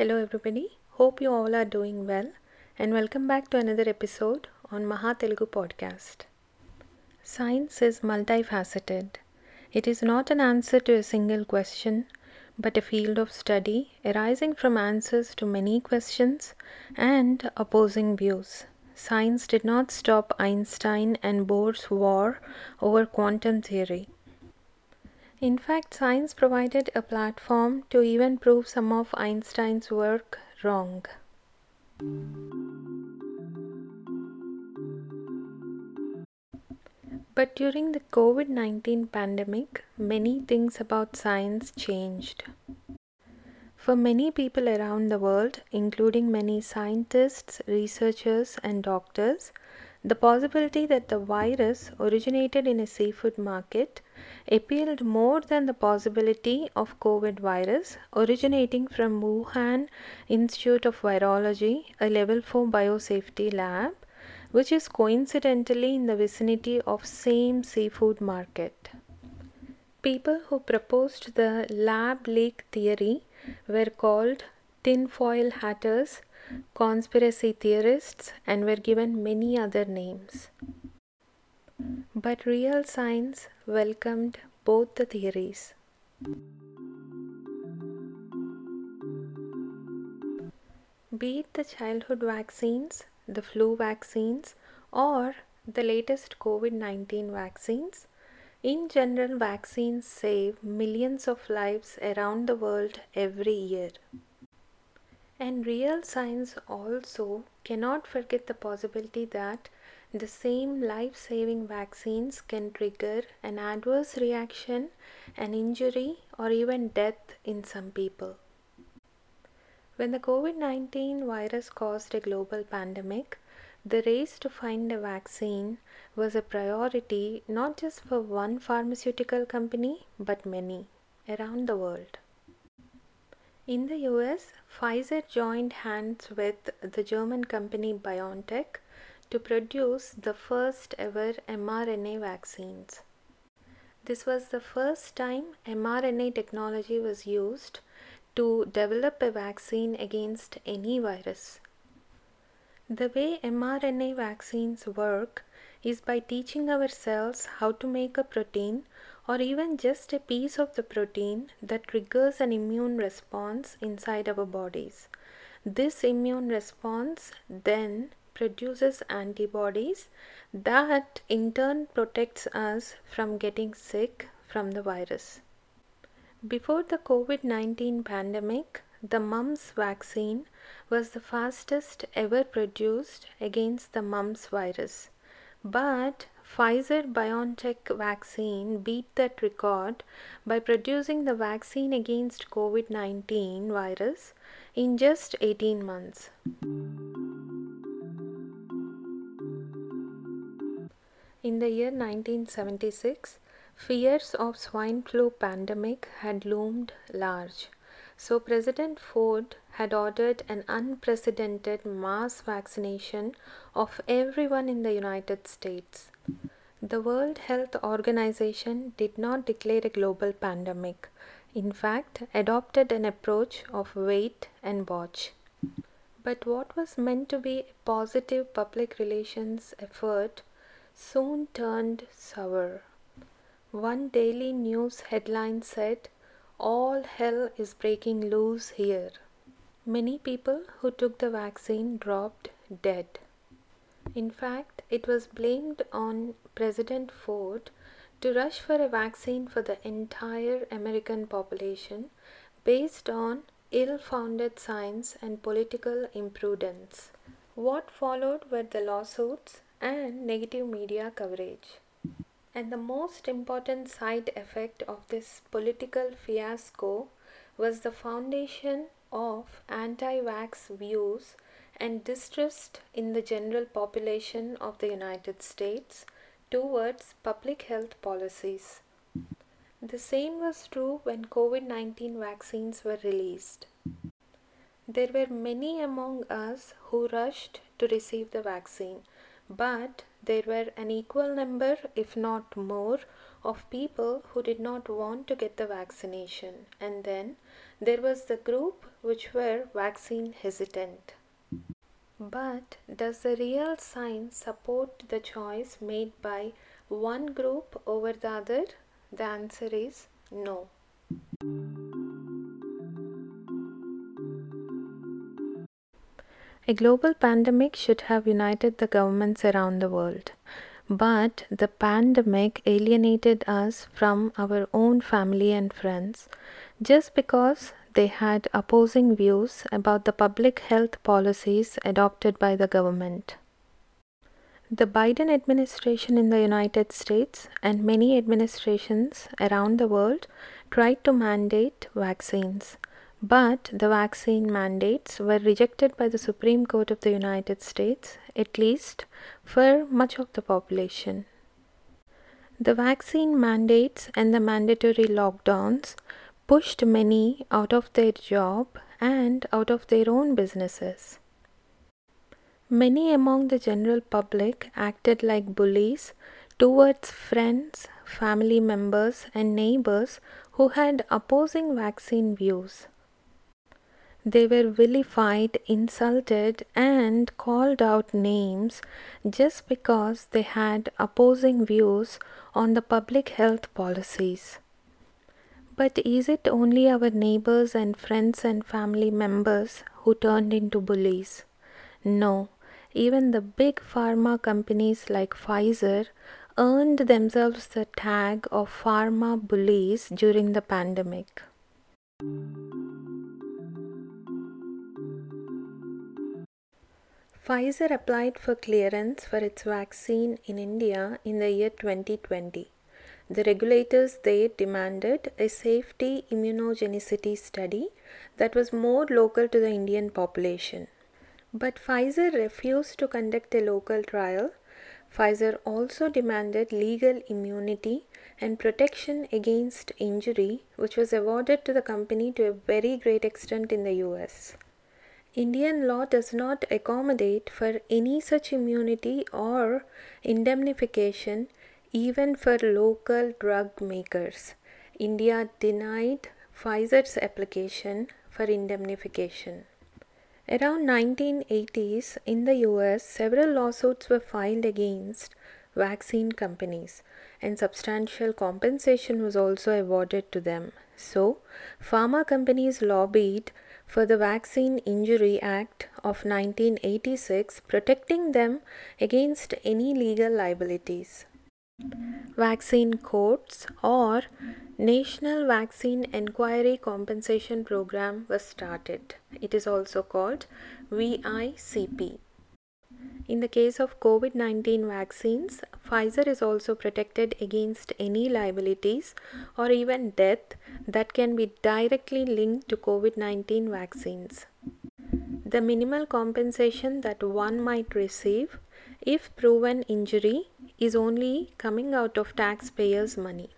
Hello, everybody. Hope you all are doing well, and welcome back to another episode on Maha Telugu podcast. Science is multifaceted. It is not an answer to a single question, but a field of study arising from answers to many questions and opposing views. Science did not stop Einstein and Bohr's war over quantum theory. In fact, science provided a platform to even prove some of Einstein's work wrong. But during the COVID 19 pandemic, many things about science changed. For many people around the world, including many scientists, researchers, and doctors, the possibility that the virus originated in a seafood market appealed more than the possibility of COVID virus originating from Wuhan Institute of Virology, a level 4 biosafety lab, which is coincidentally in the vicinity of same seafood market. People who proposed the lab leak theory were called tinfoil hatters, conspiracy theorists, and were given many other names. But real science welcomed both the theories. Be it the childhood vaccines, the flu vaccines, or the latest COVID 19 vaccines, in general, vaccines save millions of lives around the world every year. And real science also cannot forget the possibility that the same life saving vaccines can trigger an adverse reaction, an injury, or even death in some people. When the COVID 19 virus caused a global pandemic, the race to find a vaccine was a priority not just for one pharmaceutical company but many around the world. In the US, Pfizer joined hands with the German company BioNTech to produce the first ever mRNA vaccines. This was the first time mRNA technology was used to develop a vaccine against any virus. The way mRNA vaccines work is by teaching our cells how to make a protein or even just a piece of the protein that triggers an immune response inside our bodies. This immune response then produces antibodies that in turn protects us from getting sick from the virus. Before the COVID 19 pandemic, the mumps vaccine was the fastest ever produced against the mumps virus. But Pfizer BioNTech vaccine beat that record by producing the vaccine against COVID 19 virus in just 18 months. In the year 1976, fears of swine flu pandemic had loomed large. So President Ford had ordered an unprecedented mass vaccination of everyone in the United States. The World Health Organization did not declare a global pandemic. In fact, adopted an approach of wait and watch. But what was meant to be a positive public relations effort soon turned sour. One daily news headline said, All hell is breaking loose here. Many people who took the vaccine dropped dead. In fact, it was blamed on President Ford to rush for a vaccine for the entire American population based on ill founded science and political imprudence. What followed were the lawsuits and negative media coverage. And the most important side effect of this political fiasco was the foundation of anti vax views and distrust in the general population of the United States towards public health policies. The same was true when COVID 19 vaccines were released. There were many among us who rushed to receive the vaccine but there were an equal number, if not more, of people who did not want to get the vaccination, and then there was the group which were vaccine hesitant. But does the real science support the choice made by one group over the other? The answer is no. A global pandemic should have united the governments around the world. But the pandemic alienated us from our own family and friends just because they had opposing views about the public health policies adopted by the government. The Biden administration in the United States and many administrations around the world tried to mandate vaccines. But the vaccine mandates were rejected by the Supreme Court of the United States, at least for much of the population. The vaccine mandates and the mandatory lockdowns pushed many out of their job and out of their own businesses. Many among the general public acted like bullies towards friends, family members, and neighbors who had opposing vaccine views. They were vilified, insulted, and called out names just because they had opposing views on the public health policies. But is it only our neighbors and friends and family members who turned into bullies? No, even the big pharma companies like Pfizer earned themselves the tag of pharma bullies during the pandemic. Pfizer applied for clearance for its vaccine in India in the year 2020. The regulators there demanded a safety immunogenicity study that was more local to the Indian population. But Pfizer refused to conduct a local trial. Pfizer also demanded legal immunity and protection against injury, which was awarded to the company to a very great extent in the US. Indian law does not accommodate for any such immunity or indemnification even for local drug makers. India denied Pfizer's application for indemnification. Around 1980s in the US several lawsuits were filed against vaccine companies and substantial compensation was also awarded to them. So, pharma companies lobbied for the Vaccine Injury Act of 1986 protecting them against any legal liabilities. Vaccine courts or National Vaccine Injury Compensation Program was started. It is also called VICP. In the case of COVID 19 vaccines, Pfizer is also protected against any liabilities or even death that can be directly linked to COVID 19 vaccines. The minimal compensation that one might receive if proven injury is only coming out of taxpayers' money.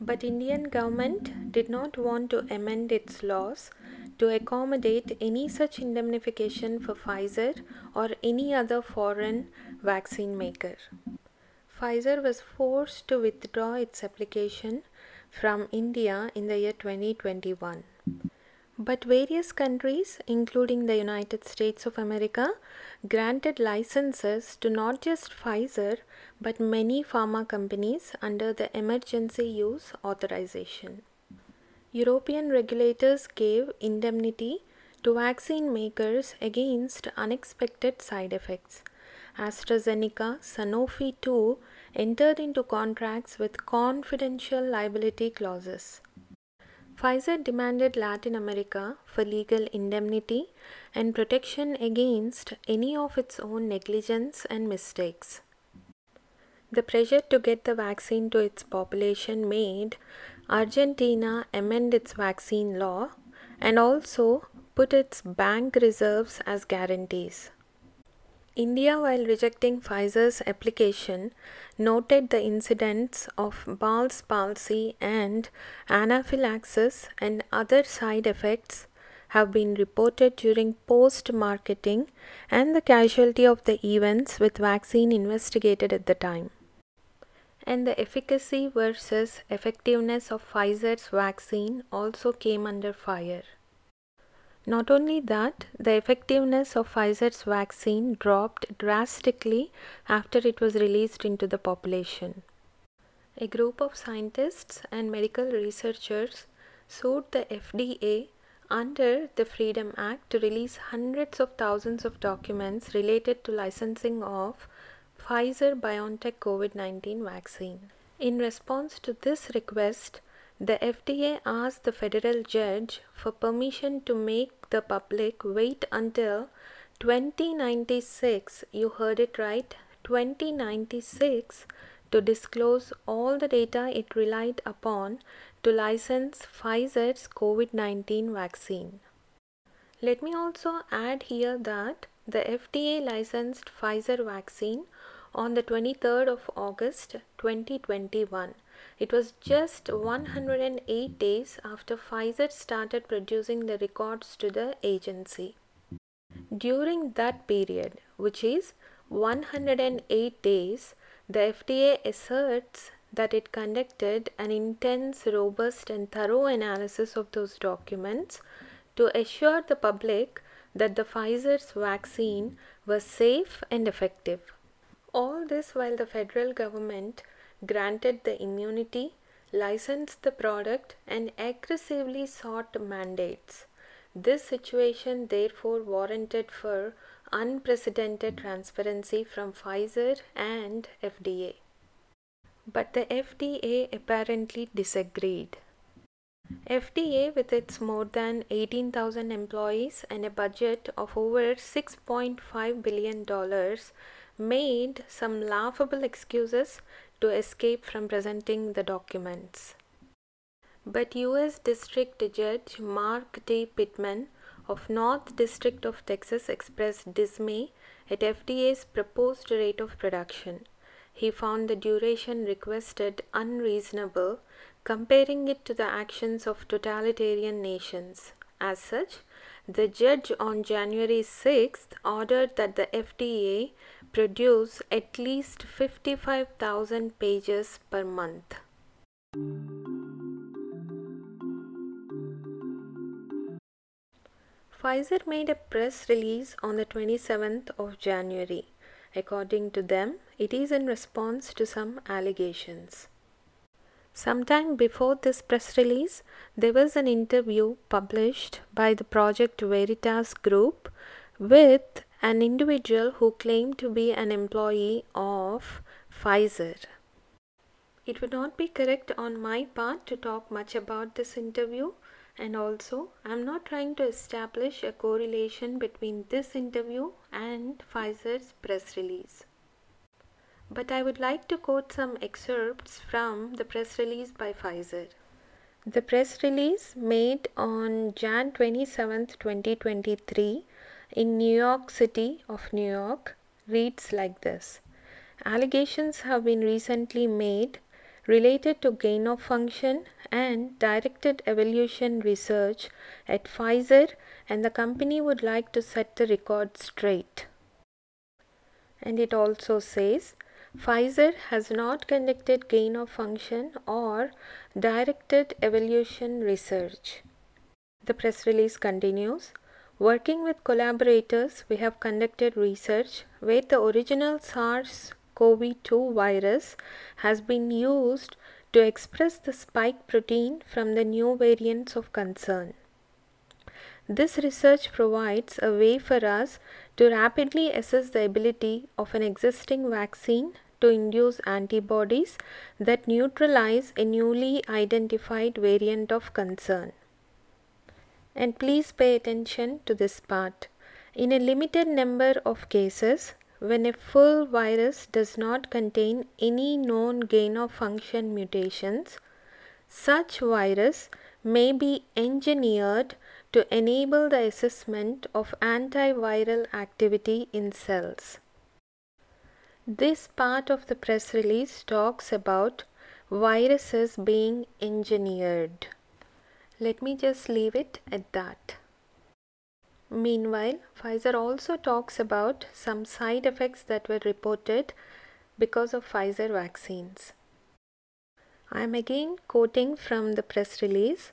But Indian government did not want to amend its laws to accommodate any such indemnification for Pfizer or any other foreign vaccine maker. Pfizer was forced to withdraw its application from India in the year 2021. But various countries, including the United States of America, granted licenses to not just Pfizer but many pharma companies under the emergency use authorization. European regulators gave indemnity to vaccine makers against unexpected side effects. AstraZeneca, Sanofi too entered into contracts with confidential liability clauses. Pfizer demanded Latin America for legal indemnity and protection against any of its own negligence and mistakes. The pressure to get the vaccine to its population made Argentina amend its vaccine law and also put its bank reserves as guarantees. India, while rejecting Pfizer's application, noted the incidents of Bell's palsy and anaphylaxis and other side effects have been reported during post marketing and the casualty of the events with vaccine investigated at the time. And the efficacy versus effectiveness of Pfizer's vaccine also came under fire. Not only that, the effectiveness of Pfizer's vaccine dropped drastically after it was released into the population. A group of scientists and medical researchers sued the FDA under the Freedom Act to release hundreds of thousands of documents related to licensing of Pfizer BioNTech COVID 19 vaccine. In response to this request, the FDA asked the federal judge for permission to make the public wait until 2096. You heard it right, 2096 to disclose all the data it relied upon to license Pfizer's COVID 19 vaccine. Let me also add here that the FDA licensed Pfizer vaccine on the 23rd of August 2021 it was just 108 days after Pfizer started producing the records to the agency. During that period, which is 108 days, the FDA asserts that it conducted an intense, robust, and thorough analysis of those documents to assure the public that the Pfizer's vaccine was safe and effective. All this while the federal government granted the immunity, licensed the product, and aggressively sought mandates. This situation therefore warranted for unprecedented transparency from Pfizer and FDA. But the FDA apparently disagreed. FDA, with its more than 18,000 employees and a budget of over $6.5 billion, made some laughable excuses to escape from presenting the documents. But US District Judge Mark T. Pittman of North District of Texas expressed dismay at FDA's proposed rate of production. He found the duration requested unreasonable, comparing it to the actions of totalitarian nations. As such, the judge on January 6th ordered that the FDA produce at least 55,000 pages per month. Pfizer made a press release on the 27th of January. According to them, it is in response to some allegations. Sometime before this press release, there was an interview published by the Project Veritas group with an individual who claimed to be an employee of Pfizer. It would not be correct on my part to talk much about this interview, and also I'm not trying to establish a correlation between this interview and Pfizer's press release. But I would like to quote some excerpts from the press release by Pfizer. The press release made on Jan 27, 2023 in New York City of New York reads like this Allegations have been recently made related to gain of function and directed evolution research at Pfizer, and the company would like to set the record straight. And it also says Pfizer has not conducted gain of function or directed evolution research. The press release continues Working with collaborators, we have conducted research where the original SARS CoV 2 virus has been used to express the spike protein from the new variants of concern. This research provides a way for us to rapidly assess the ability of an existing vaccine to induce antibodies that neutralize a newly identified variant of concern. And please pay attention to this part. In a limited number of cases, when a full virus does not contain any known gain of function mutations, such virus may be engineered to enable the assessment of antiviral activity in cells. This part of the press release talks about viruses being engineered. Let me just leave it at that. Meanwhile, Pfizer also talks about some side effects that were reported because of Pfizer vaccines. I am again quoting from the press release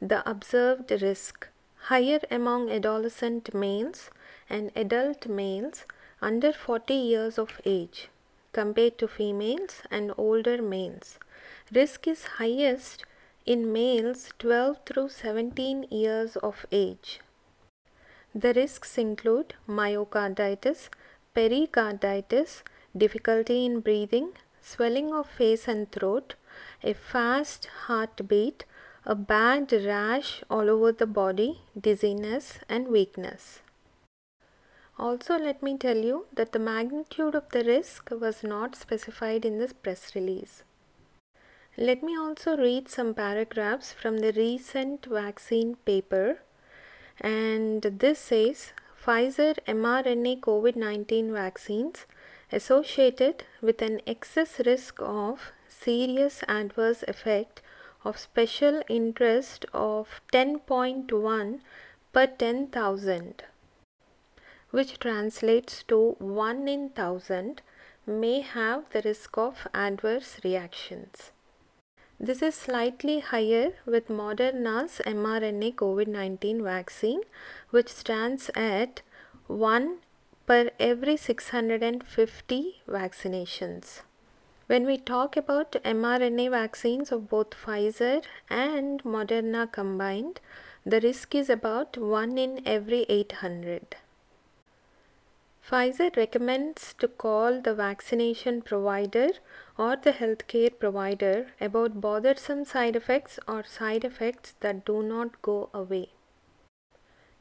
the observed risk higher among adolescent males and adult males under 40 years of age compared to females and older males. Risk is highest in males 12 through 17 years of age. The risks include myocarditis, pericarditis, difficulty in breathing, swelling of face and throat, a fast heartbeat, a bad rash all over the body, dizziness, and weakness. Also, let me tell you that the magnitude of the risk was not specified in this press release. Let me also read some paragraphs from the recent vaccine paper. And this says Pfizer mRNA COVID 19 vaccines associated with an excess risk of serious adverse effect of special interest of 10.1 per 10,000, which translates to 1 in 1000, may have the risk of adverse reactions. This is slightly higher with Moderna's mRNA COVID 19 vaccine, which stands at 1 per every 650 vaccinations. When we talk about mRNA vaccines of both Pfizer and Moderna combined, the risk is about 1 in every 800. Pfizer recommends to call the vaccination provider or the healthcare provider about bothersome side effects or side effects that do not go away.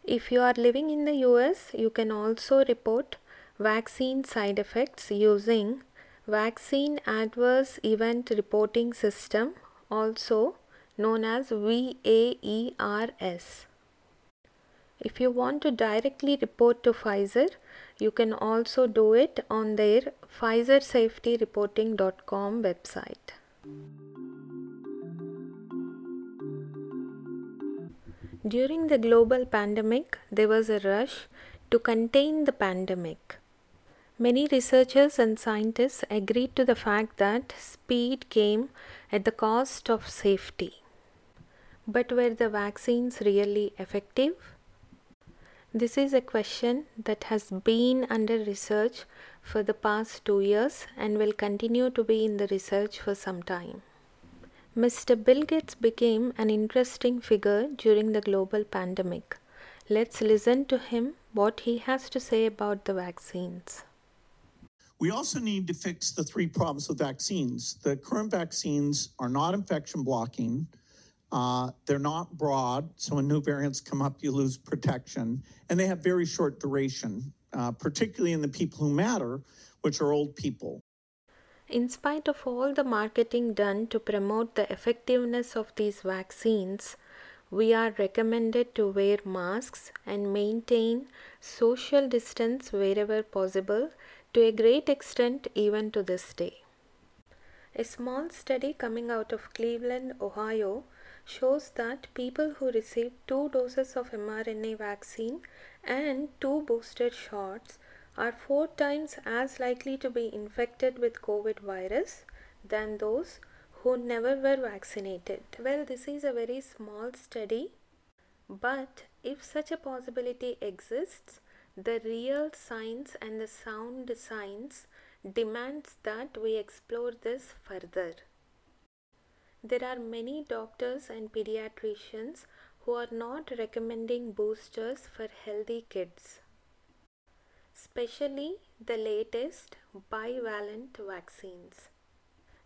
If you are living in the US, you can also report vaccine side effects using Vaccine Adverse Event Reporting System, also known as VAERS. If you want to directly report to Pfizer, you can also do it on their PfizerSafetyReporting.com website. During the global pandemic, there was a rush to contain the pandemic. Many researchers and scientists agreed to the fact that speed came at the cost of safety. But were the vaccines really effective? This is a question that has been under research for the past two years and will continue to be in the research for some time. Mr. Bill Gates became an interesting figure during the global pandemic. Let's listen to him what he has to say about the vaccines. We also need to fix the three problems with vaccines. The current vaccines are not infection blocking, uh, they're not broad, so when new variants come up, you lose protection, and they have very short duration, uh, particularly in the people who matter, which are old people. In spite of all the marketing done to promote the effectiveness of these vaccines, we are recommended to wear masks and maintain social distance wherever possible to a great extent even to this day. A small study coming out of Cleveland, Ohio shows that people who received two doses of mRNA vaccine and two booster shots are four times as likely to be infected with COVID virus than those who never were vaccinated. Well, this is a very small study, but if such a possibility exists, the real science and the sound science demands that we explore this further. There are many doctors and pediatricians who are not recommending boosters for healthy kids, especially the latest bivalent vaccines.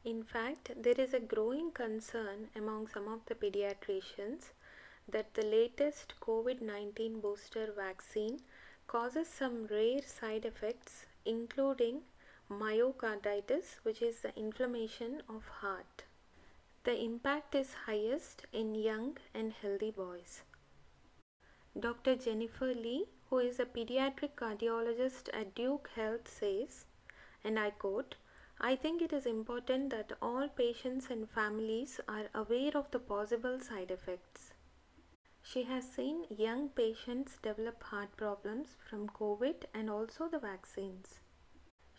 In fact, there is a growing concern among some of the pediatricians that the latest COVID 19 booster vaccine causes some rare side effects including myocarditis which is the inflammation of heart. The impact is highest in young and healthy boys. Dr. Jennifer Lee, who is a pediatric cardiologist at Duke Health, says, and I quote, I think it is important that all patients and families are aware of the possible side effects. She has seen young patients develop heart problems from COVID and also the vaccines.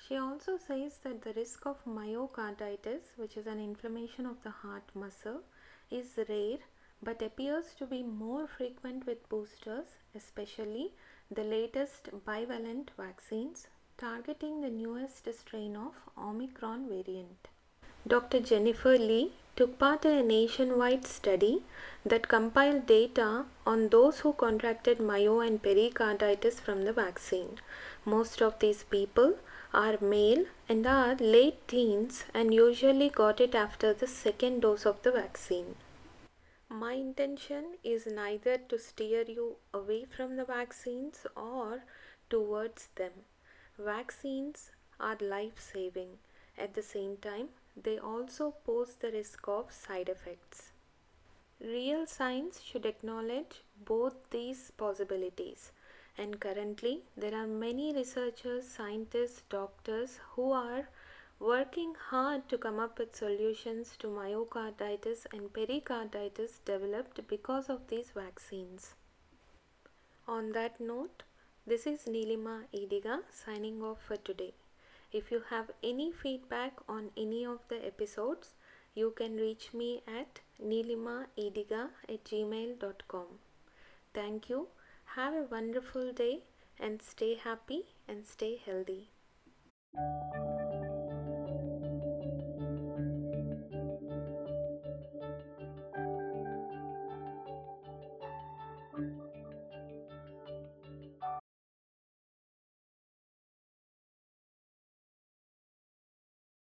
She also says that the risk of myocarditis, which is an inflammation of the heart muscle, is rare but appears to be more frequent with boosters, especially the latest bivalent vaccines targeting the newest strain of Omicron variant. Dr. Jennifer Lee took part in a nationwide study that compiled data on those who contracted myo and pericarditis from the vaccine. Most of these people are male and are late teens and usually got it after the second dose of the vaccine. My intention is neither to steer you away from the vaccines or towards them. Vaccines are life saving. At the same time, they also pose the risk of side effects. Real science should acknowledge both these possibilities. And currently, there are many researchers, scientists, doctors who are working hard to come up with solutions to myocarditis and pericarditis developed because of these vaccines. On that note, this is Nilima Ediga signing off for today. If you have any feedback on any of the episodes, you can reach me at nilimaediga at gmail.com. Thank you. Have a wonderful day and stay happy and stay healthy.